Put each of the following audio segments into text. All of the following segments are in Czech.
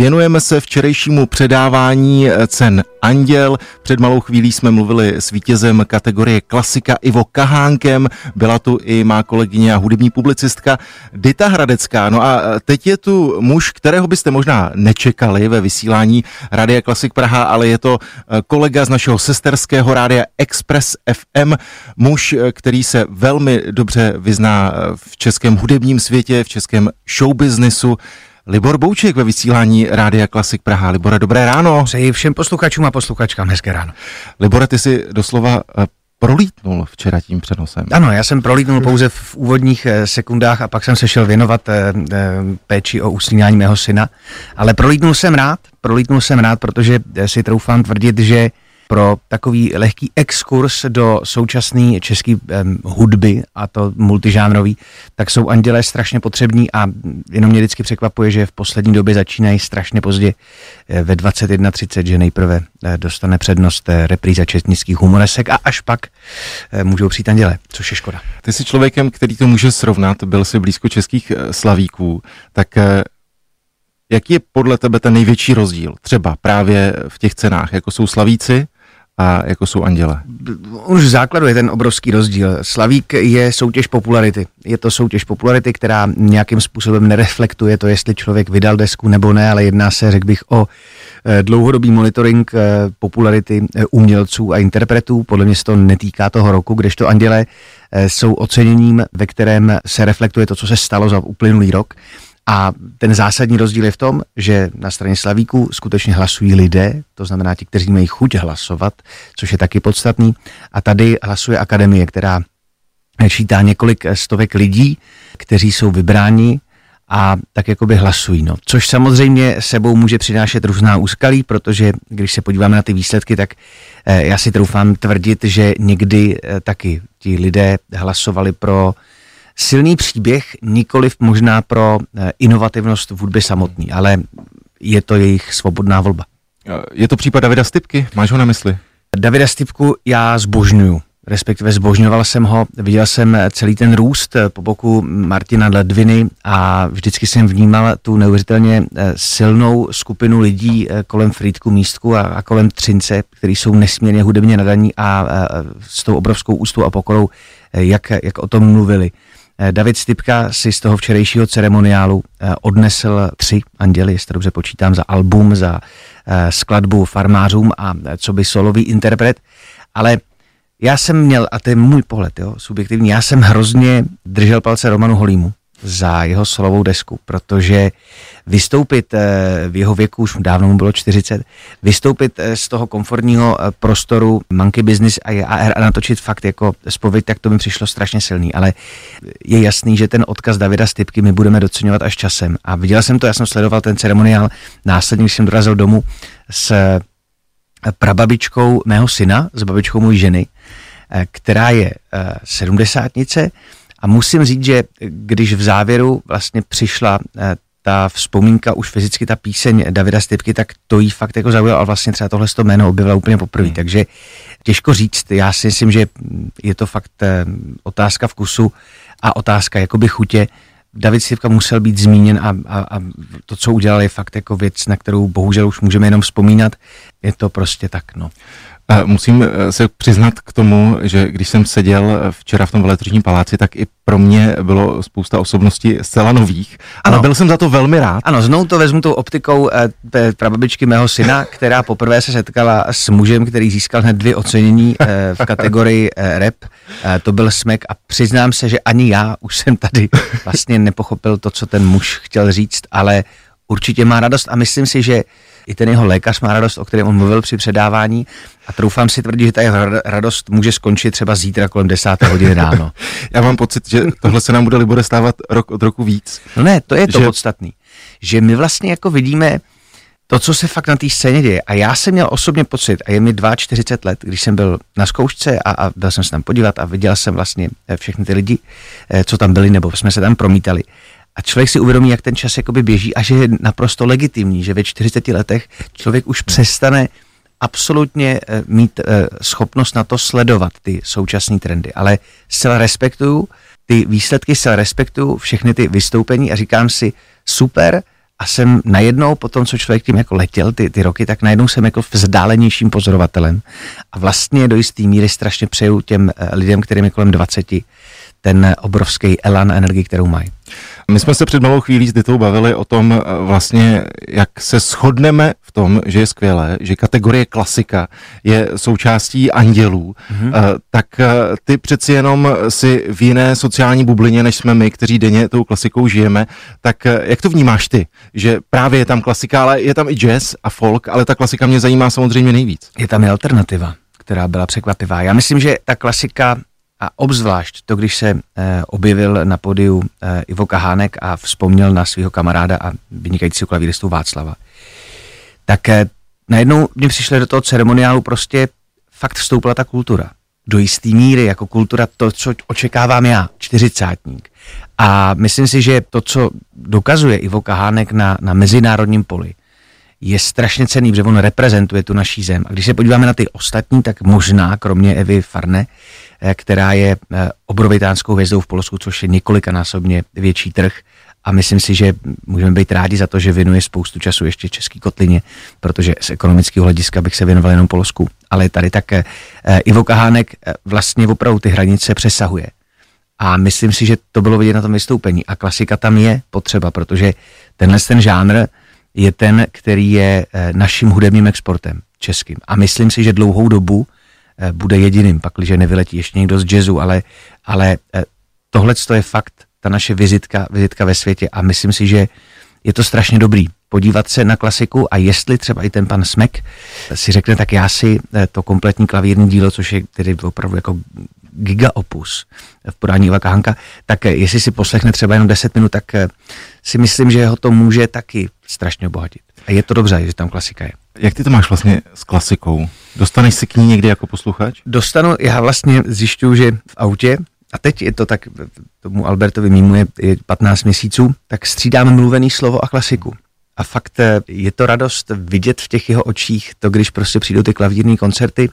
Věnujeme se včerejšímu předávání cen Anděl. Před malou chvílí jsme mluvili s vítězem kategorie klasika Ivo Kahánkem. Byla tu i má kolegyně a hudební publicistka Dita Hradecká. No a teď je tu muž, kterého byste možná nečekali ve vysílání Rádia Klasik Praha, ale je to kolega z našeho sesterského rádia Express FM. Muž, který se velmi dobře vyzná v českém hudebním světě, v českém showbiznisu. Libor Bouček ve vysílání Rádia Klasik Praha. Libore, dobré ráno. Přeji všem posluchačům a posluchačkám hezké ráno. Libore, ty si doslova eh, prolítnul včera tím přenosem. Ano, já jsem prolítnul pouze v úvodních eh, sekundách a pak jsem se šel věnovat eh, péči o usínání mého syna. Ale prolítnul jsem rád, prolítnul jsem rád, protože si troufám tvrdit, že pro takový lehký exkurs do současné české um, hudby, a to multižánrový, tak jsou andělé strašně potřební a jenom mě vždycky překvapuje, že v poslední době začínají strašně pozdě eh, ve 21.30, že nejprve eh, dostane přednost eh, repríza četnických humoresek a až pak můžou přijít anděle, což je škoda. Ty jsi člověkem, který to může srovnat, byl si blízko českých slavíků, tak Jaký je podle tebe ten největší rozdíl? Třeba právě v těch cenách, jako jsou slavíci a jako jsou anděle? Už v základu je ten obrovský rozdíl. Slavík je soutěž popularity. Je to soutěž popularity, která nějakým způsobem nereflektuje to, jestli člověk vydal desku nebo ne, ale jedná se, řekl bych, o eh, dlouhodobý monitoring eh, popularity eh, umělců a interpretů. Podle mě se to netýká toho roku, kdežto anděle jsou oceněním, ve kterém se reflektuje to, co se stalo za uplynulý rok. A ten zásadní rozdíl je v tom, že na straně Slavíků skutečně hlasují lidé, to znamená ti, kteří mají chuť hlasovat, což je taky podstatný. A tady hlasuje akademie, která čítá několik stovek lidí, kteří jsou vybráni a tak jakoby hlasují. No. Což samozřejmě sebou může přinášet různá úskalí, protože když se podíváme na ty výsledky, tak eh, já si troufám tvrdit, že někdy eh, taky ti lidé hlasovali pro silný příběh, nikoliv možná pro eh, inovativnost v hudbě samotný, ale je to jejich svobodná volba. Je to případ Davida Stipky? Máš ho na mysli? Davida Stipku já zbožňuju respektive zbožňoval jsem ho, viděl jsem celý ten růst eh, po boku Martina Ledviny a vždycky jsem vnímal tu neuvěřitelně eh, silnou skupinu lidí kolem Frýdku Místku a, a kolem Třince, kteří jsou nesmírně hudebně nadaní a, a s tou obrovskou ústou a pokorou, jak, jak o tom mluvili. Eh, David Stipka si z toho včerejšího ceremoniálu eh, odnesl tři anděly, jestli dobře počítám, za album, za eh, skladbu farmářům a co by solový interpret, ale já jsem měl, a to je můj pohled, jo, subjektivní, já jsem hrozně držel palce Romanu Holímu, za jeho solovou desku, protože vystoupit eh, v jeho věku, už dávno mu bylo 40, vystoupit eh, z toho komfortního eh, prostoru Monkey Business a AR a natočit fakt jako spověď, tak to mi přišlo strašně silný, ale je jasný, že ten odkaz Davida Stipky my budeme docenovat až časem. A viděl jsem to, já jsem sledoval ten ceremoniál, následně, jsem dorazil domů s prababičkou mého syna, s babičkou mojí ženy, která je sedmdesátnice, a musím říct, že když v závěru vlastně přišla eh, ta vzpomínka, už fyzicky ta píseň Davida Stipky, tak to jí fakt jako zaujalo a vlastně třeba tohle to jméno objevila úplně poprvé. Hmm. Takže těžko říct, já si myslím, že je to fakt eh, otázka vkusu a otázka jakoby chutě. David Stipka musel být zmíněn a, a, a to, co udělal, je fakt jako věc, na kterou bohužel už můžeme jenom vzpomínat. Je to prostě tak, no. Musím eh, se přiznat k tomu, že když jsem seděl eh, včera v tom veletržním paláci, tak i pro mě bylo spousta osobností zcela nových, ano. ale byl jsem za to velmi rád. Ano, znovu to vezmu tou optikou eh, prababičky mého syna, která poprvé se setkala s mužem, který získal hned dvě ocenění eh, v kategorii eh, rap. Eh, to byl Smek a přiznám se, že ani já už jsem tady vlastně nepochopil to, co ten muž chtěl říct, ale určitě má radost a myslím si, že i ten jeho lékař má radost, o kterém on mluvil při předávání a troufám si tvrdit, že ta jeho radost může skončit třeba zítra kolem 10. hodiny ráno. Já mám pocit, že tohle se nám bude Libore stávat rok od roku víc. No ne, to je to že... podstatný. Že my vlastně jako vidíme to, co se fakt na té scéně děje. A já jsem měl osobně pocit, a je mi 42 let, když jsem byl na zkoušce a, a byl jsem se tam podívat a viděl jsem vlastně eh, všechny ty lidi, eh, co tam byli, nebo jsme se tam promítali. A člověk si uvědomí, jak ten čas jakoby běží a že je naprosto legitimní, že ve 40 letech člověk už přestane absolutně eh, mít eh, schopnost na to sledovat ty současné trendy. Ale zcela respektuju ty výsledky, zcela respektuju všechny ty vystoupení a říkám si super a jsem najednou, po tom, co člověk tím jako letěl ty, ty roky, tak najednou jsem jako vzdálenějším pozorovatelem a vlastně do jisté míry strašně přeju těm eh, lidem, kterým je kolem 20, ten obrovský elan energii, kterou mají. My jsme se před malou chvílí s Ditou bavili o tom eh, vlastně, jak se shodneme v tom, že je skvělé, že kategorie klasika je součástí andělů, mm-hmm. tak eh, ty přeci jenom si v jiné sociální bublině, než jsme my, kteří denně tou klasikou žijeme, tak jak to vnímáš ty? Že právě je tam klasika, ale je tam i jazz a folk, ale ta klasika mě zajímá samozřejmě nejvíc. Je tam i alternativa která byla překvapivá. Já myslím, že ta klasika a obzvlášť to, když se eh, objevil na podiu eh, Ivo Kahánek a vzpomněl na svého kamaráda a vynikajícího klavíristu Václava, tak eh, najednou mě přišli do toho ceremoniálu prostě fakt vstoupila ta kultura. Do jisté míry jako kultura to, co očekávám já, čtyřicátník. A myslím si, že to, co dokazuje Ivo Kahánek na, na mezinárodním poli, je strašně cený, protože on reprezentuje tu naší zem. A když se podíváme na ty ostatní, tak možná, kromě Evy Farne, eh, která je eh, obrovitánskou hvězdou v Polsku, což je několikanásobně větší trh, a myslím si, že můžeme být rádi za to, že věnuje spoustu času ještě český kotlině, protože z ekonomického hlediska bych se věnoval jenom Polsku. Ale tady také eh, Ivo Kahánek vlastně opravdu ty hranice přesahuje. A myslím si, že to bylo vidět na tom vystoupení. A klasika tam je potřeba, protože tenhle ten žánr je ten, který je eh, naším hudebním exportem českým. A myslím si, že dlouhou dobu eh, bude jediným, pakliže nevyletí ještě někdo z jazzu, ale, ale eh, tohle je fakt ta naše vizitka, vizitka ve světě a myslím si, že je to strašně dobrý podívat se na klasiku a jestli třeba i ten pan Smek si řekne, tak já si to kompletní klavírní dílo, což je tedy opravdu jako giga opus v podání Iva Kahanka, tak jestli si poslechne třeba jenom 10 minut, tak si myslím, že ho to může taky strašně obohatit. A je to dobře, že tam klasika je. Jak ty to máš vlastně s klasikou? Dostaneš si k ní někdy jako posluchač? Dostanu, já vlastně zjišťuju, že v autě, a teď je to tak, tomu Albertovi mýmu je, je 15 měsíců, tak střídáme mluvený slovo a klasiku. A fakt eh, je to radost vidět v těch jeho očích, to když prostě přijdou ty klavírní koncerty,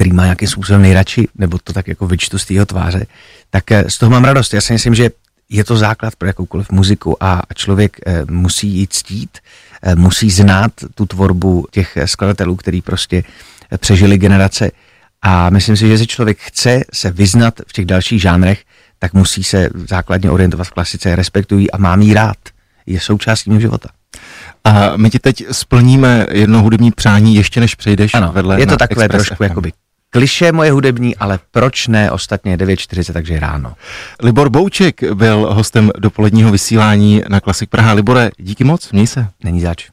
který má nějakým způsobem nejradši, nebo to tak jako vyčtu z jeho tváře, tak eh, z toho mám radost. Já si myslím, že je to základ pro jakoukoliv muziku a člověk eh, musí ji ctít, eh, musí znát tu tvorbu těch skladatelů, který prostě přežili generace a myslím si, že si člověk chce se vyznat v těch dalších žánrech, tak musí se základně orientovat v klasice, respektují a mám jí rád. Je součástí mého života. A my ti teď splníme jedno hudební přání ještě než přejdeš ano, vedle je to takové Express trošku FM. jakoby kliše moje hudební, ale proč ne ostatně 9.40, takže ráno. Libor Bouček byl hostem dopoledního vysílání na Klasik Praha. Libore, díky moc, měj se. Není zač.